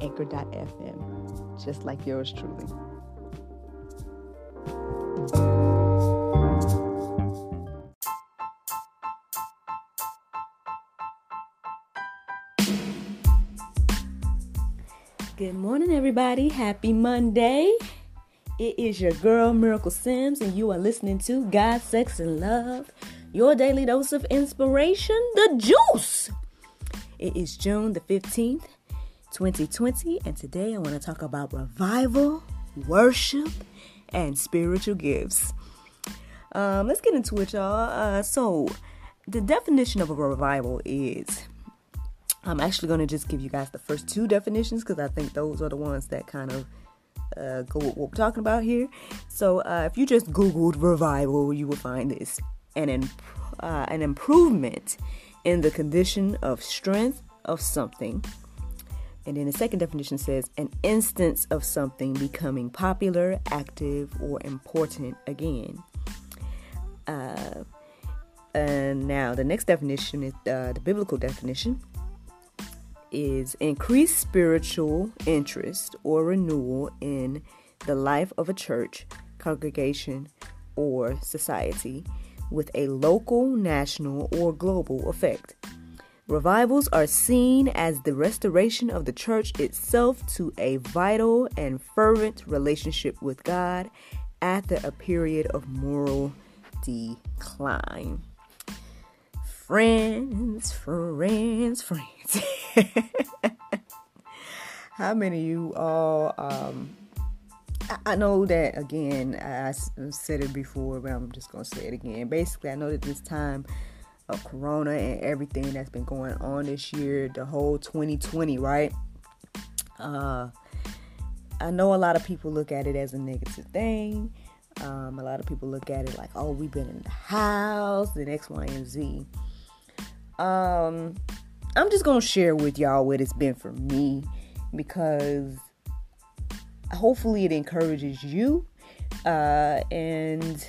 anchor.fm, just like yours truly. Good morning, everybody. Happy Monday. It is your girl, Miracle Sims, and you are listening to God, Sex, and Love, your daily dose of inspiration, the juice. It is June the 15th, 2020, and today I want to talk about revival, worship, and spiritual gifts. Um, let's get into it, y'all. Uh, so, the definition of a revival is I'm actually going to just give you guys the first two definitions because I think those are the ones that kind of uh, go with what we're talking about here. So, uh, if you just Googled revival, you will find this an, imp- uh, an improvement in the condition of strength of something. And then the second definition says an instance of something becoming popular, active, or important again. Uh, and now the next definition is uh, the biblical definition is increased spiritual interest or renewal in the life of a church, congregation, or society with a local, national, or global effect. Revivals are seen as the restoration of the church itself to a vital and fervent relationship with God after a period of moral decline. Friends, friends, friends. How many of you all um, I know that again, I said it before, but I'm just gonna say it again. Basically, I know that this time of Corona and everything that's been going on this year, the whole 2020, right? Uh, I know a lot of people look at it as a negative thing. Um, a lot of people look at it like, oh, we've been in the house, and X, Y, and Z. Um, I'm just gonna share with y'all what it's been for me because hopefully it encourages you. Uh, and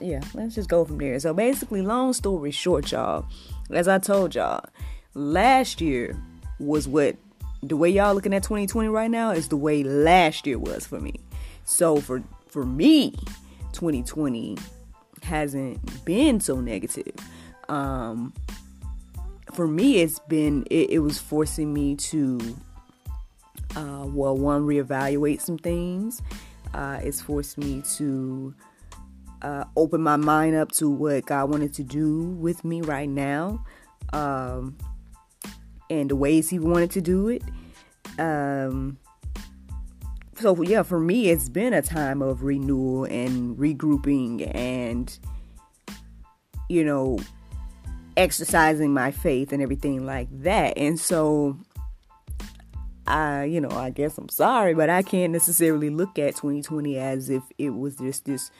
yeah, let's just go from there. So basically, long story short, y'all, as I told y'all, last year was what the way y'all looking at 2020 right now is the way last year was for me. So for for me, 2020 hasn't been so negative. Um, for me, it's been it, it was forcing me to uh, well, one, reevaluate some things. Uh, it's forced me to uh, open my mind up to what God wanted to do with me right now um, and the ways He wanted to do it. Um, so, yeah, for me, it's been a time of renewal and regrouping and, you know, exercising my faith and everything like that. And so, I, you know, I guess I'm sorry, but I can't necessarily look at 2020 as if it was just this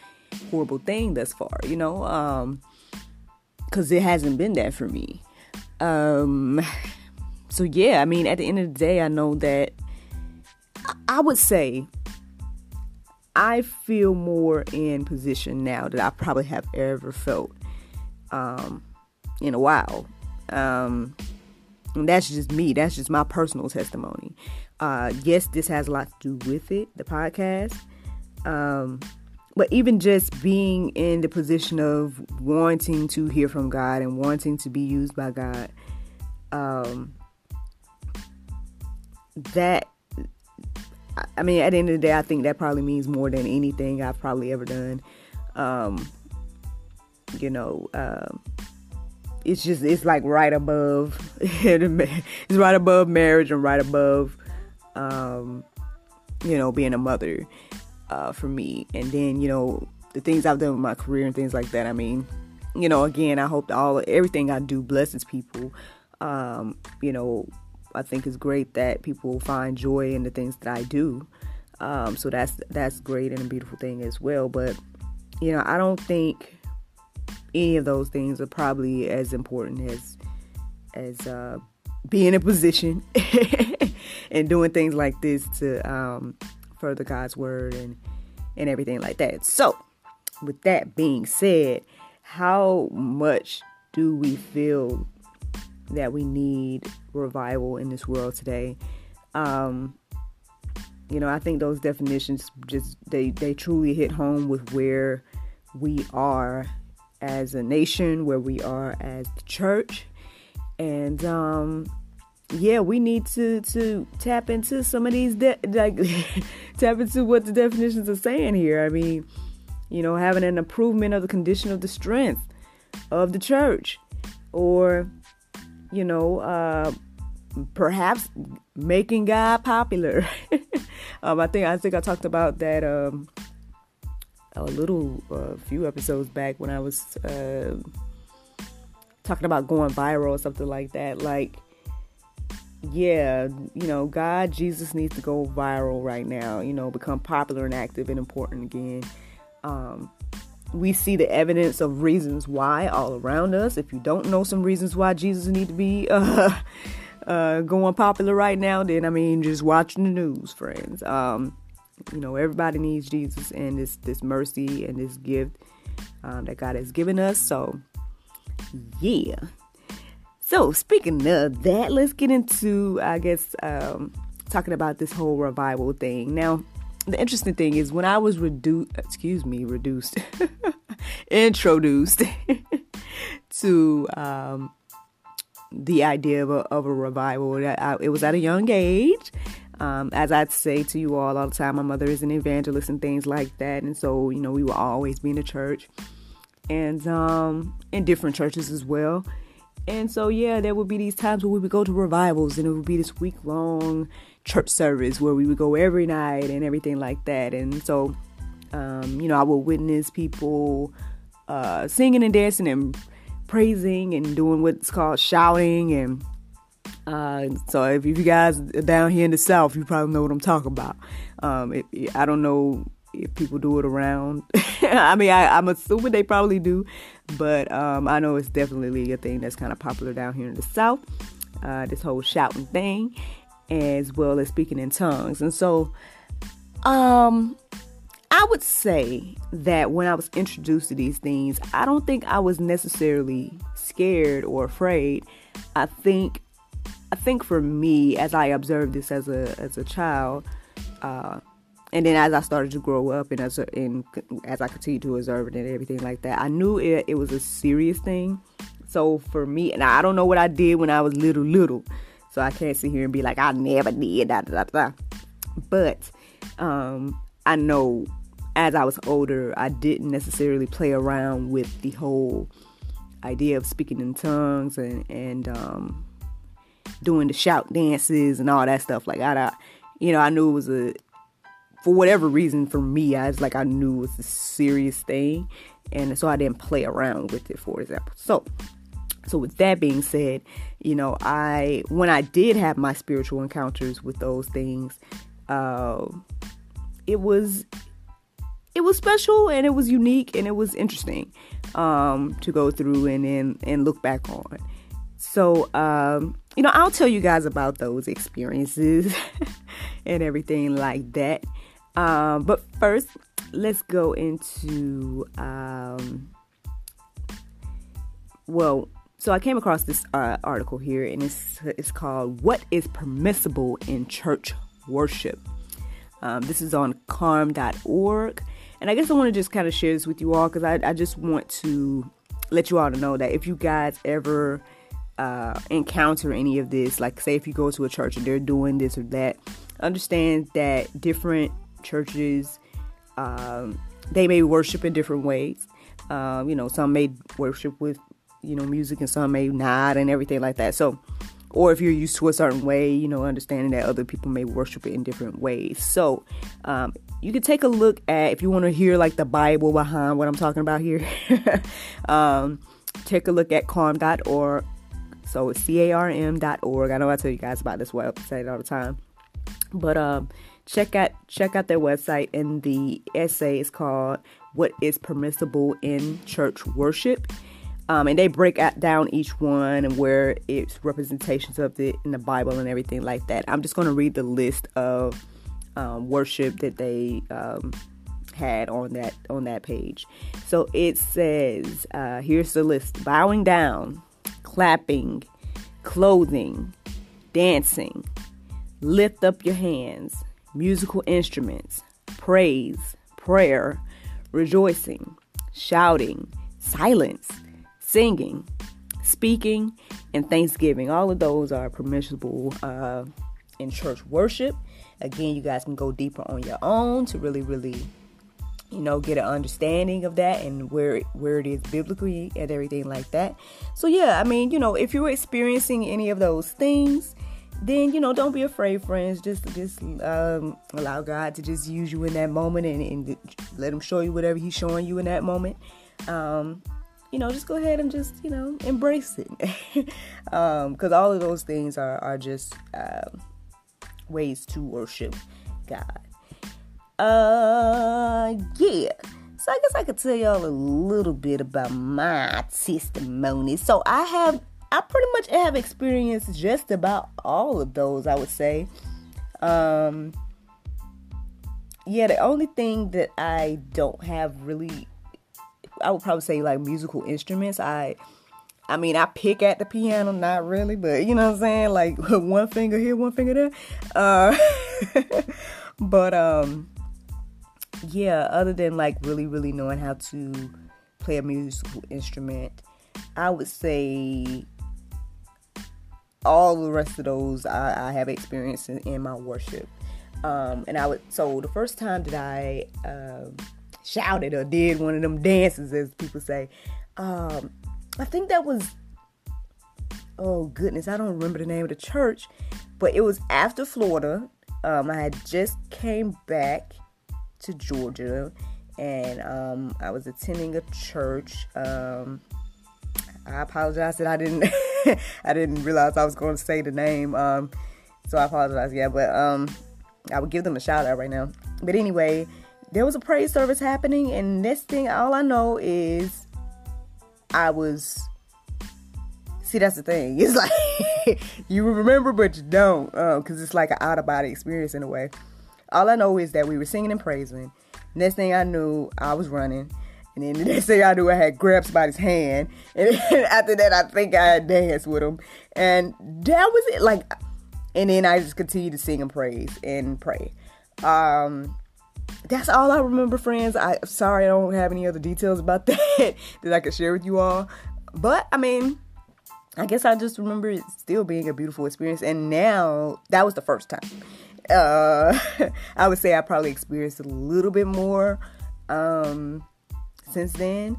horrible thing thus far, you know, um, because it hasn't been that for me. Um, so yeah, I mean, at the end of the day, I know that I would say I feel more in position now that I probably have ever felt um, in a while. Um, and that's just me. That's just my personal testimony. Uh, yes, this has a lot to do with it, the podcast. Um, but even just being in the position of wanting to hear from God and wanting to be used by God, um, that I mean, at the end of the day, I think that probably means more than anything I've probably ever done. Um, you know, um, it's just it's like right above it's right above marriage and right above um you know being a mother uh for me and then you know the things I've done with my career and things like that I mean you know again I hope that all everything I do blesses people um you know I think it's great that people find joy in the things that I do. Um, so that's that's great and a beautiful thing as well. But you know, I don't think any of those things are probably as important as as uh, being in a position and doing things like this to um, further God's word and and everything like that. So, with that being said, how much do we feel that we need revival in this world today? Um, you know, I think those definitions just they they truly hit home with where we are as a nation, where we are as the church, and um, yeah, we need to to tap into some of these de- like tap into what the definitions are saying here. I mean, you know, having an improvement of the condition of the strength of the church, or you know, uh, perhaps making God popular. um, I think I think I talked about that um, a little a uh, few episodes back when I was uh, talking about going viral or something like that. Like yeah, you know, God, Jesus needs to go viral right now, you know, become popular and active and important again. Um, we see the evidence of reasons why all around us. If you don't know some reasons why Jesus need to be uh, uh, going popular right now, then I mean, just watching the news, friends. Um, you know, everybody needs Jesus and this this mercy and this gift um, that God has given us. So, yeah. So, speaking of that, let's get into, I guess, um, talking about this whole revival thing. Now, the interesting thing is when I was reduced, excuse me, reduced, introduced to um, the idea of a, of a revival, I, it was at a young age. Um, as I'd say to you all all the time, my mother is an evangelist and things like that, and so you know we will always be in church, and um, in different churches as well. And so, yeah, there would be these times where we would go to revivals and it would be this week long church service where we would go every night and everything like that. And so, um, you know, I would witness people uh, singing and dancing and praising and doing what's called shouting. And uh, so, if you guys are down here in the South, you probably know what I'm talking about. Um, it, I don't know if people do it around. I mean, I, am assuming they probably do, but um, I know it's definitely a thing that's kind of popular down here in the South. Uh, this whole shouting thing, as well as speaking in tongues, and so, um, I would say that when I was introduced to these things, I don't think I was necessarily scared or afraid. I think, I think for me, as I observed this as a as a child. Uh, and then as I started to grow up and as and as I continued to observe it and everything like that, I knew it, it was a serious thing. So for me, and I don't know what I did when I was little, little, so I can't sit here and be like I never did da da da. da. But um, I know as I was older, I didn't necessarily play around with the whole idea of speaking in tongues and and um, doing the shout dances and all that stuff. Like I, I you know, I knew it was a for whatever reason, for me, I was like, I knew it was a serious thing. And so I didn't play around with it, for example. So, so with that being said, you know, I, when I did have my spiritual encounters with those things, uh, it was, it was special and it was unique and it was interesting, um, to go through and, and, and look back on. So, um, you know, I'll tell you guys about those experiences and everything like that. Um, but first, let's go into um, well. So I came across this uh, article here, and it's it's called "What is Permissible in Church Worship." Um, this is on carm.org, and I guess I want to just kind of share this with you all because I, I just want to let you all know that if you guys ever uh, encounter any of this, like say if you go to a church and they're doing this or that, understand that different churches, um, they may worship in different ways. Um, you know, some may worship with, you know, music and some may not and everything like that. So, or if you're used to a certain way, you know, understanding that other people may worship it in different ways. So, um, you can take a look at, if you want to hear like the Bible behind what I'm talking about here, um, take a look at carm.org. So it's carm.org. I know I tell you guys about this website all the time. But um, check out check out their website and the essay is called What is Permissible in Church Worship. Um, and they break out, down each one and where it's representations of it in the Bible and everything like that. I'm just going to read the list of um, worship that they um, had on that on that page. So it says, uh, here's the list: bowing down, clapping, clothing, dancing, lift up your hands, musical instruments, praise, prayer, rejoicing, shouting, silence, singing, speaking, and thanksgiving. All of those are permissible uh, in church worship. Again, you guys can go deeper on your own to really, really, you know, get an understanding of that and where where it is biblically and everything like that. So yeah, I mean, you know, if you're experiencing any of those things, then you know, don't be afraid, friends. Just just um, allow God to just use you in that moment and, and let Him show you whatever He's showing you in that moment. Um, you know, just go ahead and just, you know, embrace it. Because um, all of those things are, are just um, ways to worship God. Uh, yeah. So I guess I could tell y'all a little bit about my testimony. So I have, I pretty much have experienced just about all of those. I would say. Um, yeah, the only thing that I don't have really, I would probably say like musical instruments. I I mean, I pick at the piano, not really, but you know what I'm saying? Like one finger here, one finger there. Uh, but um, yeah, other than like really, really knowing how to play a musical instrument, I would say all the rest of those I, I have experienced in, in, my worship. Um, and I would, so the first time that I uh, shouted or did one of them dances, as people say, um, I think that was oh goodness, I don't remember the name of the church, but it was after Florida. Um, I had just came back to Georgia, and um, I was attending a church. Um, I apologize that I didn't I didn't realize I was going to say the name. Um, so I apologize. Yeah, but um, I would give them a shout out right now. But anyway, there was a praise service happening, and next thing, all I know is I was. See, that's the thing. It's like you remember, but you don't, because um, it's like an out of body experience in a way. All I know is that we were singing and praising. Next thing I knew, I was running. And then the next thing I knew, I had grabbed somebody's hand. And after that, I think I had danced with him. And that was it. Like, and then I just continued to sing and praise and pray. Um, that's all I remember, friends. I sorry I don't have any other details about that that I could share with you all. But I mean, I guess I just remember it still being a beautiful experience. And now that was the first time. Uh, I would say I probably experienced a little bit more um, since then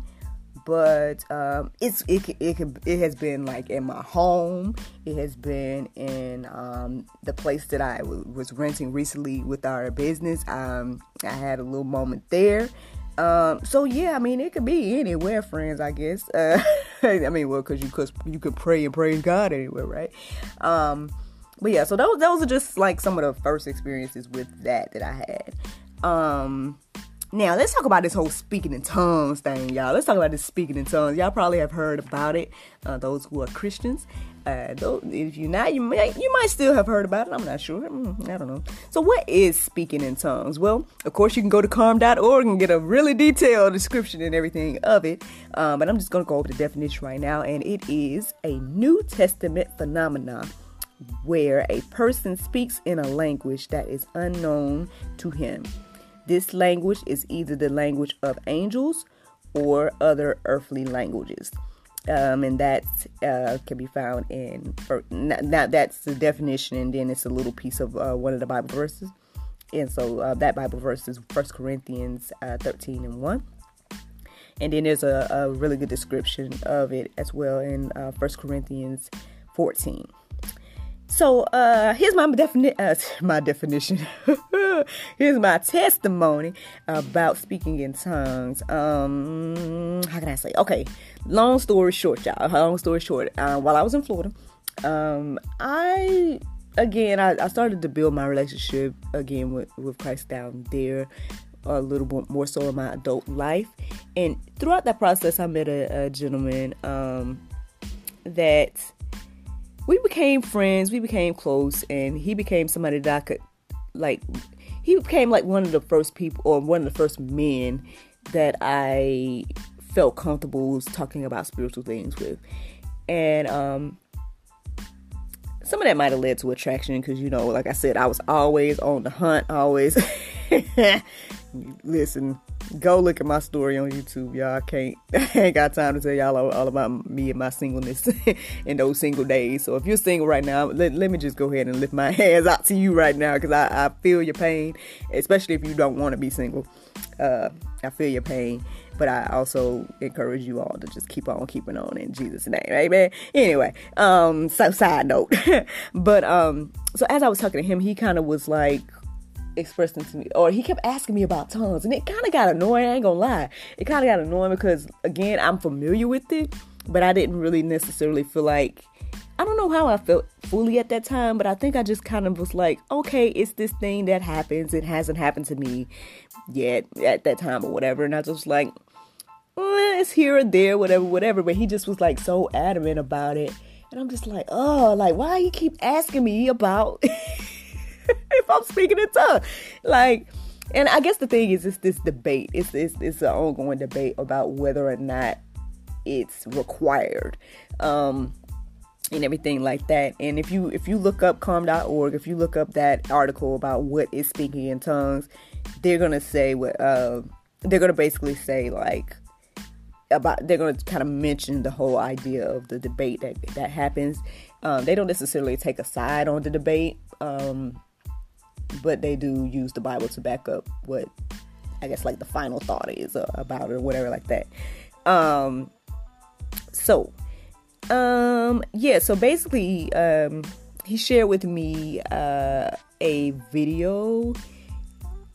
but um, it's it it it has been like in my home. It has been in um, the place that I w- was renting recently with our business. Um, I had a little moment there. Um, so yeah, I mean, it could be anywhere, friends. I guess. Uh, I mean, well, because you could you could pray and praise God anywhere, right? Um, but yeah, so those those are just like some of the first experiences with that that I had. Now, let's talk about this whole speaking in tongues thing, y'all. Let's talk about this speaking in tongues. Y'all probably have heard about it, uh, those who are Christians. Uh, if you're not, you might, you might still have heard about it. I'm not sure. Mm, I don't know. So, what is speaking in tongues? Well, of course, you can go to carm.org and get a really detailed description and everything of it. Um, but I'm just going to go over the definition right now. And it is a New Testament phenomenon where a person speaks in a language that is unknown to him. This language is either the language of angels or other earthly languages. Um, and that uh, can be found in, or now that's the definition, and then it's a little piece of uh, one of the Bible verses. And so uh, that Bible verse is 1 Corinthians uh, 13 and 1. And then there's a, a, really good description of it as well in uh, 1 Corinthians 14. So uh, here's my definition. Uh, my definition. here's my testimony about speaking in tongues. Um, how can I say? Okay, long story short, y'all. Long story short. Uh, while I was in Florida, um, I again I, I started to build my relationship again with with Christ down there a little bit more so in my adult life. And throughout that process, I met a, a gentleman um, that we became friends, we became close, and he became somebody that I could like. He became like one of the first people, or one of the first men that I felt comfortable talking about spiritual things with. And um, some of that might have led to attraction because you know like i said i was always on the hunt always listen go look at my story on youtube y'all I can't I ain't got time to tell y'all all, all about me and my singleness in those single days so if you're single right now let, let me just go ahead and lift my hands out to you right now because I, I feel your pain especially if you don't want to be single uh, i feel your pain but I also encourage you all to just keep on keeping on in Jesus' name. Amen. Anyway, um, so side note. but um, so as I was talking to him, he kind of was like expressing to me, or he kept asking me about tongues, and it kind of got annoying. I ain't gonna lie, it kind of got annoying because again, I'm familiar with it, but I didn't really necessarily feel like I don't know how I felt fully at that time, but I think I just kind of was like, okay, it's this thing that happens. It hasn't happened to me yet at that time or whatever. And I just like, eh, it's here or there, whatever, whatever. But he just was like so adamant about it. And I'm just like, oh, like, why you keep asking me about if I'm speaking in tongues? Like, and I guess the thing is, it's this debate. It's, it's, it's an ongoing debate about whether or not it's required. Um, and everything like that. And if you if you look up carm.org, if you look up that article about what is speaking in tongues, they're gonna say what uh, they're gonna basically say like about they're to kind of mention the whole idea of the debate that that happens. Um, they don't necessarily take a side on the debate, um, but they do use the Bible to back up what I guess like the final thought is uh, about it or whatever like that. Um, so, um, yeah. So basically, um, he shared with me uh, a video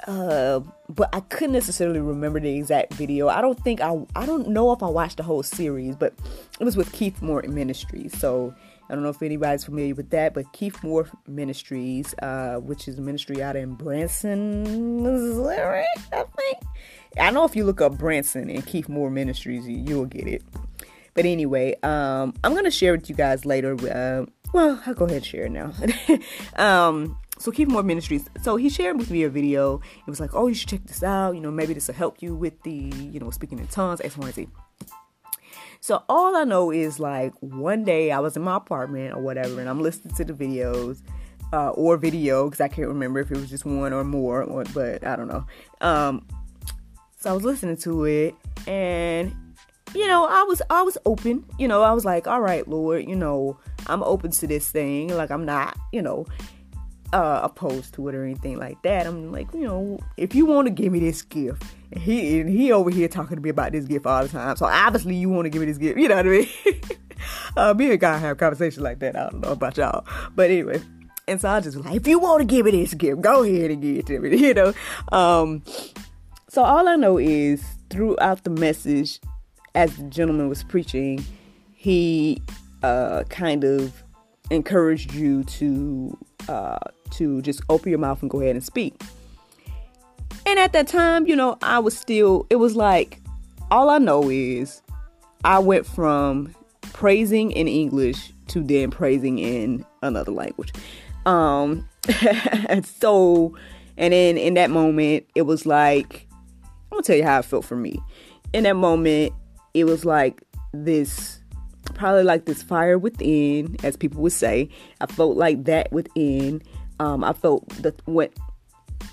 uh, but I couldn't necessarily remember the exact video. I don't think I I don't know if I watched the whole series, but it was with Keith Moore Ministries. So I don't know if anybody's familiar with that, but Keith Moore Ministries, uh, which is a ministry out in Branson, Missouri, I think. I know if you look up Branson and Keith Moore Ministries, you'll get it. But anyway, um, I'm gonna share with you guys later. Uh, well, I'll go ahead and share it now. um, so Keith Moore Ministries. So he shared with me a video. It was like, oh, you should check this out. You know, maybe this will help you with the, you know, speaking in tongues, X, Y, Z. So all I know is like one day I was in my apartment or whatever, and I'm listening to the videos. Uh, or video because I can't remember if it was just one or more, or, but I don't know. Um, so I was listening to it, and you know, I was I was open. You know, I was like, all right, Lord, you know, I'm open to this thing. Like I'm not, you know, uh, opposed to it or anything like that. I'm like, you know, if you want to give me this gift, and he and he over here talking to me about this gift all the time, so obviously you want to give me this gift. You know what I mean? uh, me and God have conversations like that. I don't know about y'all, but anyway. And so I just like, if you want to give me this gift, go ahead and give it to me. You know. Um, so all I know is throughout the message, as the gentleman was preaching, he uh, kind of encouraged you to uh, to just open your mouth and go ahead and speak. And at that time, you know, I was still, it was like, all I know is I went from praising in English to then praising in another language. Um, and so, and then in that moment, it was like, I'm gonna tell you how it felt for me. In that moment, it was like this probably like this fire within, as people would say. I felt like that within. Um, I felt that when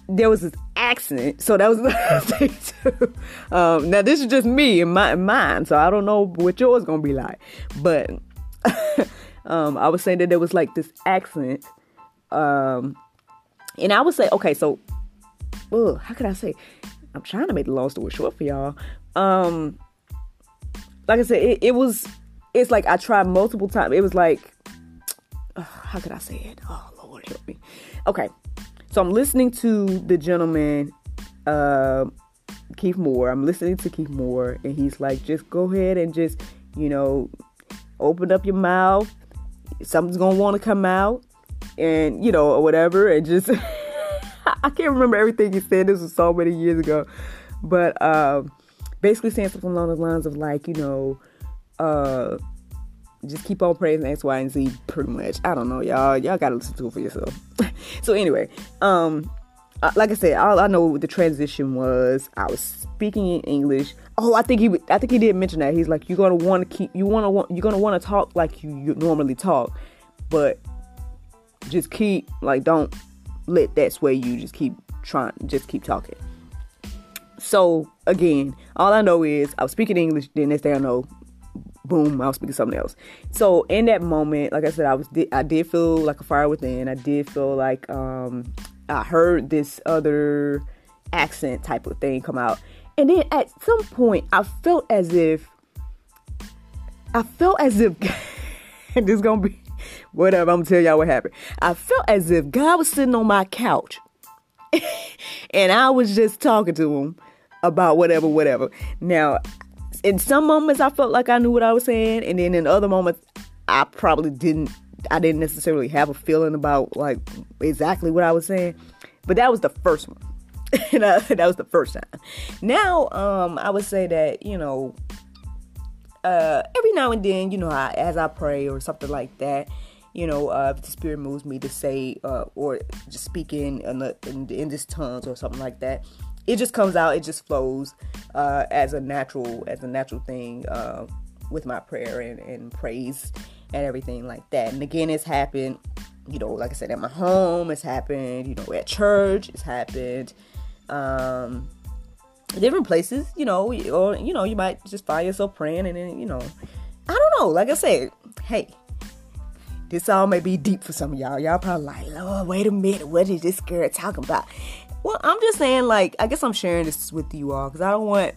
there was this accent, so that was the thing too. Um, now this is just me and my mind, so I don't know what yours gonna be like, but um, I was saying that there was like this accent, um, and I would say, okay, so, ugh, how could I say? I'm trying to make the long story short for y'all. Um, like I said, it, it was it's like I tried multiple times. It was like uh, how could I say it? Oh Lord, help me. Okay, so I'm listening to the gentleman, uh, Keith Moore. I'm listening to Keith Moore, and he's like, just go ahead and just, you know, open up your mouth. Something's gonna want to come out, and you know, or whatever, and just. I can't remember everything he said. This was so many years ago, but uh, basically saying something along the lines of like, you know, uh, just keep on praising X, Y, and Z. Pretty much. I don't know, y'all. Y'all gotta listen to it for yourself. so anyway, um, like I said, all I know the transition was I was speaking in English. Oh, I think he, I think he did mention that. He's like, you're gonna want to keep, you wanna want, you're gonna want to talk like you, you normally talk, but just keep like don't let that sway you. Just keep trying, just keep talking. So again, all I know is I was speaking English. Then next thing I know, boom, I was speaking something else. So in that moment, like I said, I was I did feel like a fire within. I did feel like um, I heard this other accent type of thing come out, and then at some point, I felt as if I felt as if this is gonna be whatever. I'm gonna tell y'all what happened. I felt as if God was sitting on my couch, and I was just talking to him about whatever, whatever. Now in some moments I felt like I knew what I was saying, and then in other moments I probably didn't. I didn't necessarily have a feeling about like exactly what I was saying, but that was the first one. I, that was the first time. Now, um, I would say that you know, uh, every now and then, you know, I, as I pray or something like that, you know, uh, if the Spirit moves me to say uh, or just speak in in, the, in, in this tongues or something like that, it just comes out, it just flows uh, as a natural as a natural thing uh, with my prayer and, and praise and everything like that. And again, it's happened, you know, like I said, at my home, it's happened, you know, at church, it's happened. Um, different places, you know, or you know, you might just find yourself praying and then, you know, I don't know. Like I said, hey, this all may be deep for some of y'all. Y'all probably like, oh, wait a minute, what is this girl talking about? Well, I'm just saying, like, I guess I'm sharing this with you all because I don't want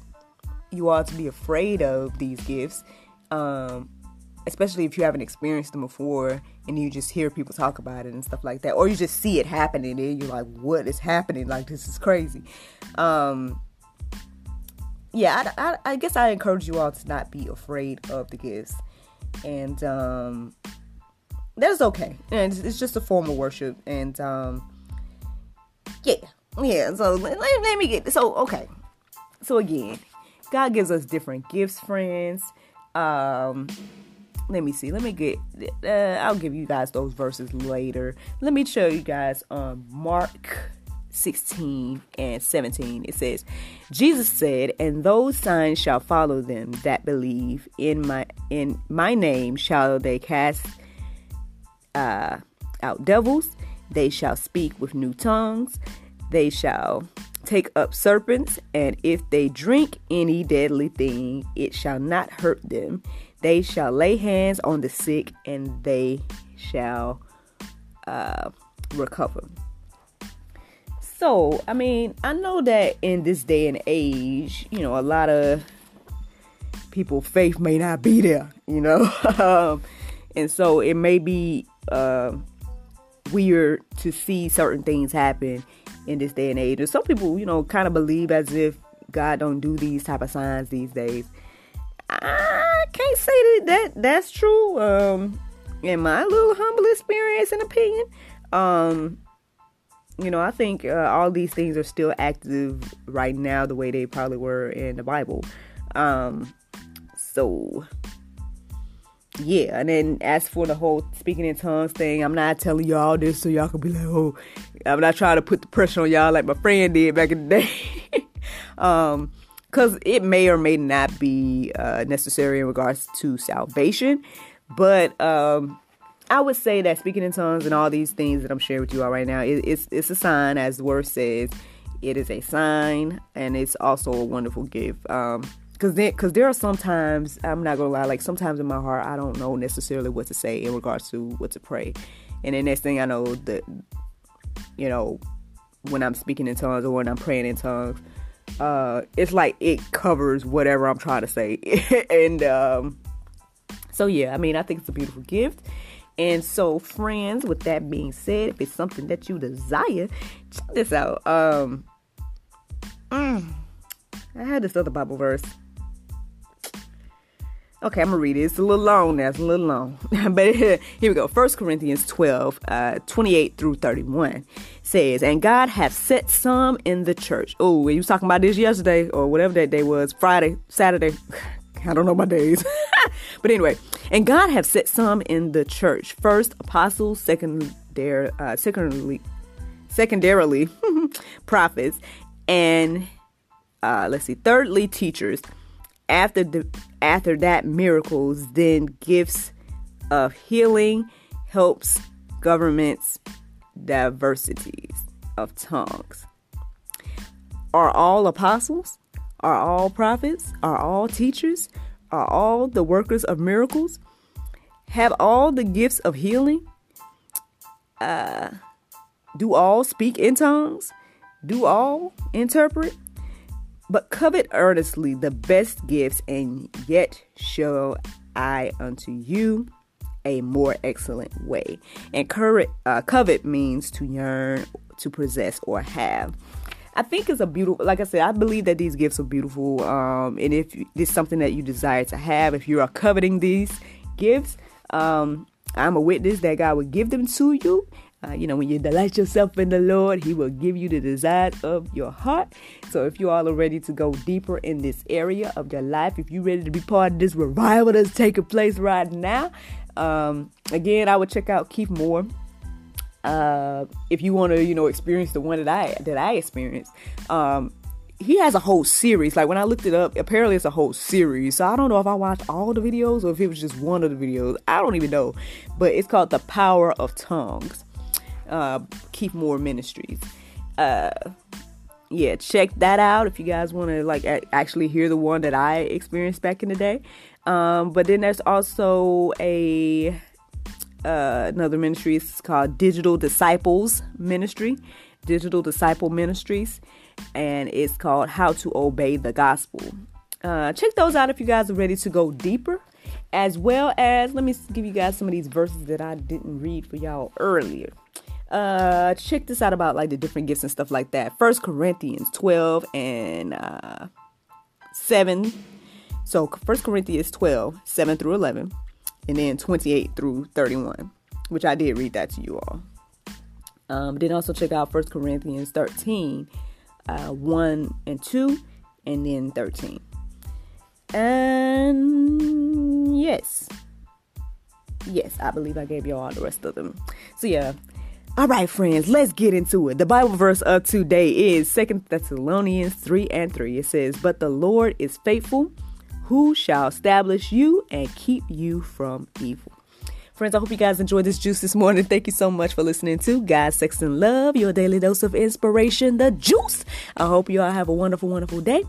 you all to be afraid of these gifts, um, especially if you haven't experienced them before and you just hear people talk about it and stuff like that, or you just see it happening and you're like, what is happening? Like, this is crazy. Um, yeah, I, I, I guess I encourage you all to not be afraid of the gifts. And um, that's okay. And it's, it's just a form of worship. And um, yeah yeah, so let, let me get so okay. So again, God gives us different gifts, friends. Um, let me see. Let me get. Uh, I'll give you guys those verses later. Let me show you guys um Mark 16 and 17. It says, Jesus said, "And those signs shall follow them that believe in my in my name shall they cast uh, out devils. They shall speak with new tongues." They shall take up serpents, and if they drink any deadly thing, it shall not hurt them. They shall lay hands on the sick, and they shall uh, recover. So, I mean, I know that in this day and age, you know, a lot of people faith may not be there, you know, um, and so it may be uh, weird to see certain things happen in this day and age. And some people, you know, kind of believe as if God don't do these type of signs these days. I can't say that, that that's true. Um, in my little humble experience and opinion, um, you know, I think uh, all these things are still active right now the way they probably were in the Bible. Um, so yeah, and then as for the whole speaking in tongues thing, I'm not telling y'all this so y'all can be like, oh, I'm not trying to put the pressure on y'all like my friend did back in the day. um, because it may or may not be uh, necessary in regards to salvation, but um, I would say that speaking in tongues and all these things that I'm sharing with you all right now, it, it's it's a sign, as the word says, it is a sign, and it's also a wonderful gift. Um, because then because there are sometimes i'm not gonna lie like sometimes in my heart i don't know necessarily what to say in regards to what to pray and the next thing i know that you know when i'm speaking in tongues or when i'm praying in tongues uh it's like it covers whatever i'm trying to say and um so yeah i mean i think it's a beautiful gift And so, friends, with that being said, if it's something that you desire, check this out. Um, mm, I had this other Bible verse. Okay, I'm gonna read it. It's a little long now. It's a little long. but here we go. First Corinthians 12, uh, 28 through 31 says, And God hath set some in the church. Oh, we was talking about this yesterday or whatever that day was, Friday, Saturday. I don't know my days. but anyway, and God have set some in the church. First apostles, secondary, uh, secondarily, secondarily prophets, and uh, let's see, thirdly teachers. After the after that miracles, then gifts of healing, helps, governments, diversities of tongues. Are all apostles? Are all prophets? Are all teachers? Are all the workers of miracles? Have all the gifts of healing? Uh, do all speak in tongues? Do all interpret? But covet earnestly the best gifts, and yet show I unto you a more excellent way. And covet, uh, covet means to yearn, to possess, or have. I think it's a beautiful, like I said, I believe that these gifts are beautiful. Um, and if it's something that you desire to have, if you are coveting these gifts, um, I'm a witness that God will give them to you. Uh, you know, when you delight yourself in the Lord, He will give you the desire of your heart. So, if you all are ready to go deeper in this area of your life, if you're ready to be part of this revival that's taking place right now, um, again, I would check out Keith Moore uh, if you want to, you know, experience the one that I that I experienced, um, he has a whole series. Like when I looked it up, apparently it's a whole series. So I don't know if I watched all the videos or if it was just one of the videos. I don't even know. But it's called The Power of Tongues. Uh, Keith Moore Ministries. Uh, yeah, check that out if you guys want to like actually hear the one that I experienced back in the day. Um, but then there's also a uh, another ministry is called Digital Disciples Ministry, Digital Disciple Ministries, and it's called How to Obey the Gospel. Uh, check those out if you guys are ready to go deeper, as well as let me give you guys some of these verses that I didn't read for y'all earlier. Uh, check this out about like the different gifts and stuff like that. First Corinthians 12 and uh, 7. So First Corinthians 12, 7 through 11 and then 28 through 31, which I did read that to you all. Um, then also check out First Corinthians 13, uh, 1 and 2, and then 13. And yes, yes, I believe I gave you all the rest of them. So yeah. All right, friends, let's get into it. The Bible verse of today is Second Thessalonians 3 and 3. It says, But the Lord is faithful who shall establish you and keep you from evil. Friends, I hope you guys enjoyed this juice this morning. Thank you so much for listening to God, Sex, and Love, your daily dose of inspiration, the juice. I hope you all have a wonderful, wonderful day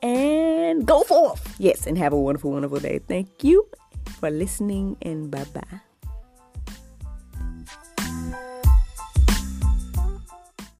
and go forth. Yes, and have a wonderful, wonderful day. Thank you for listening and bye bye.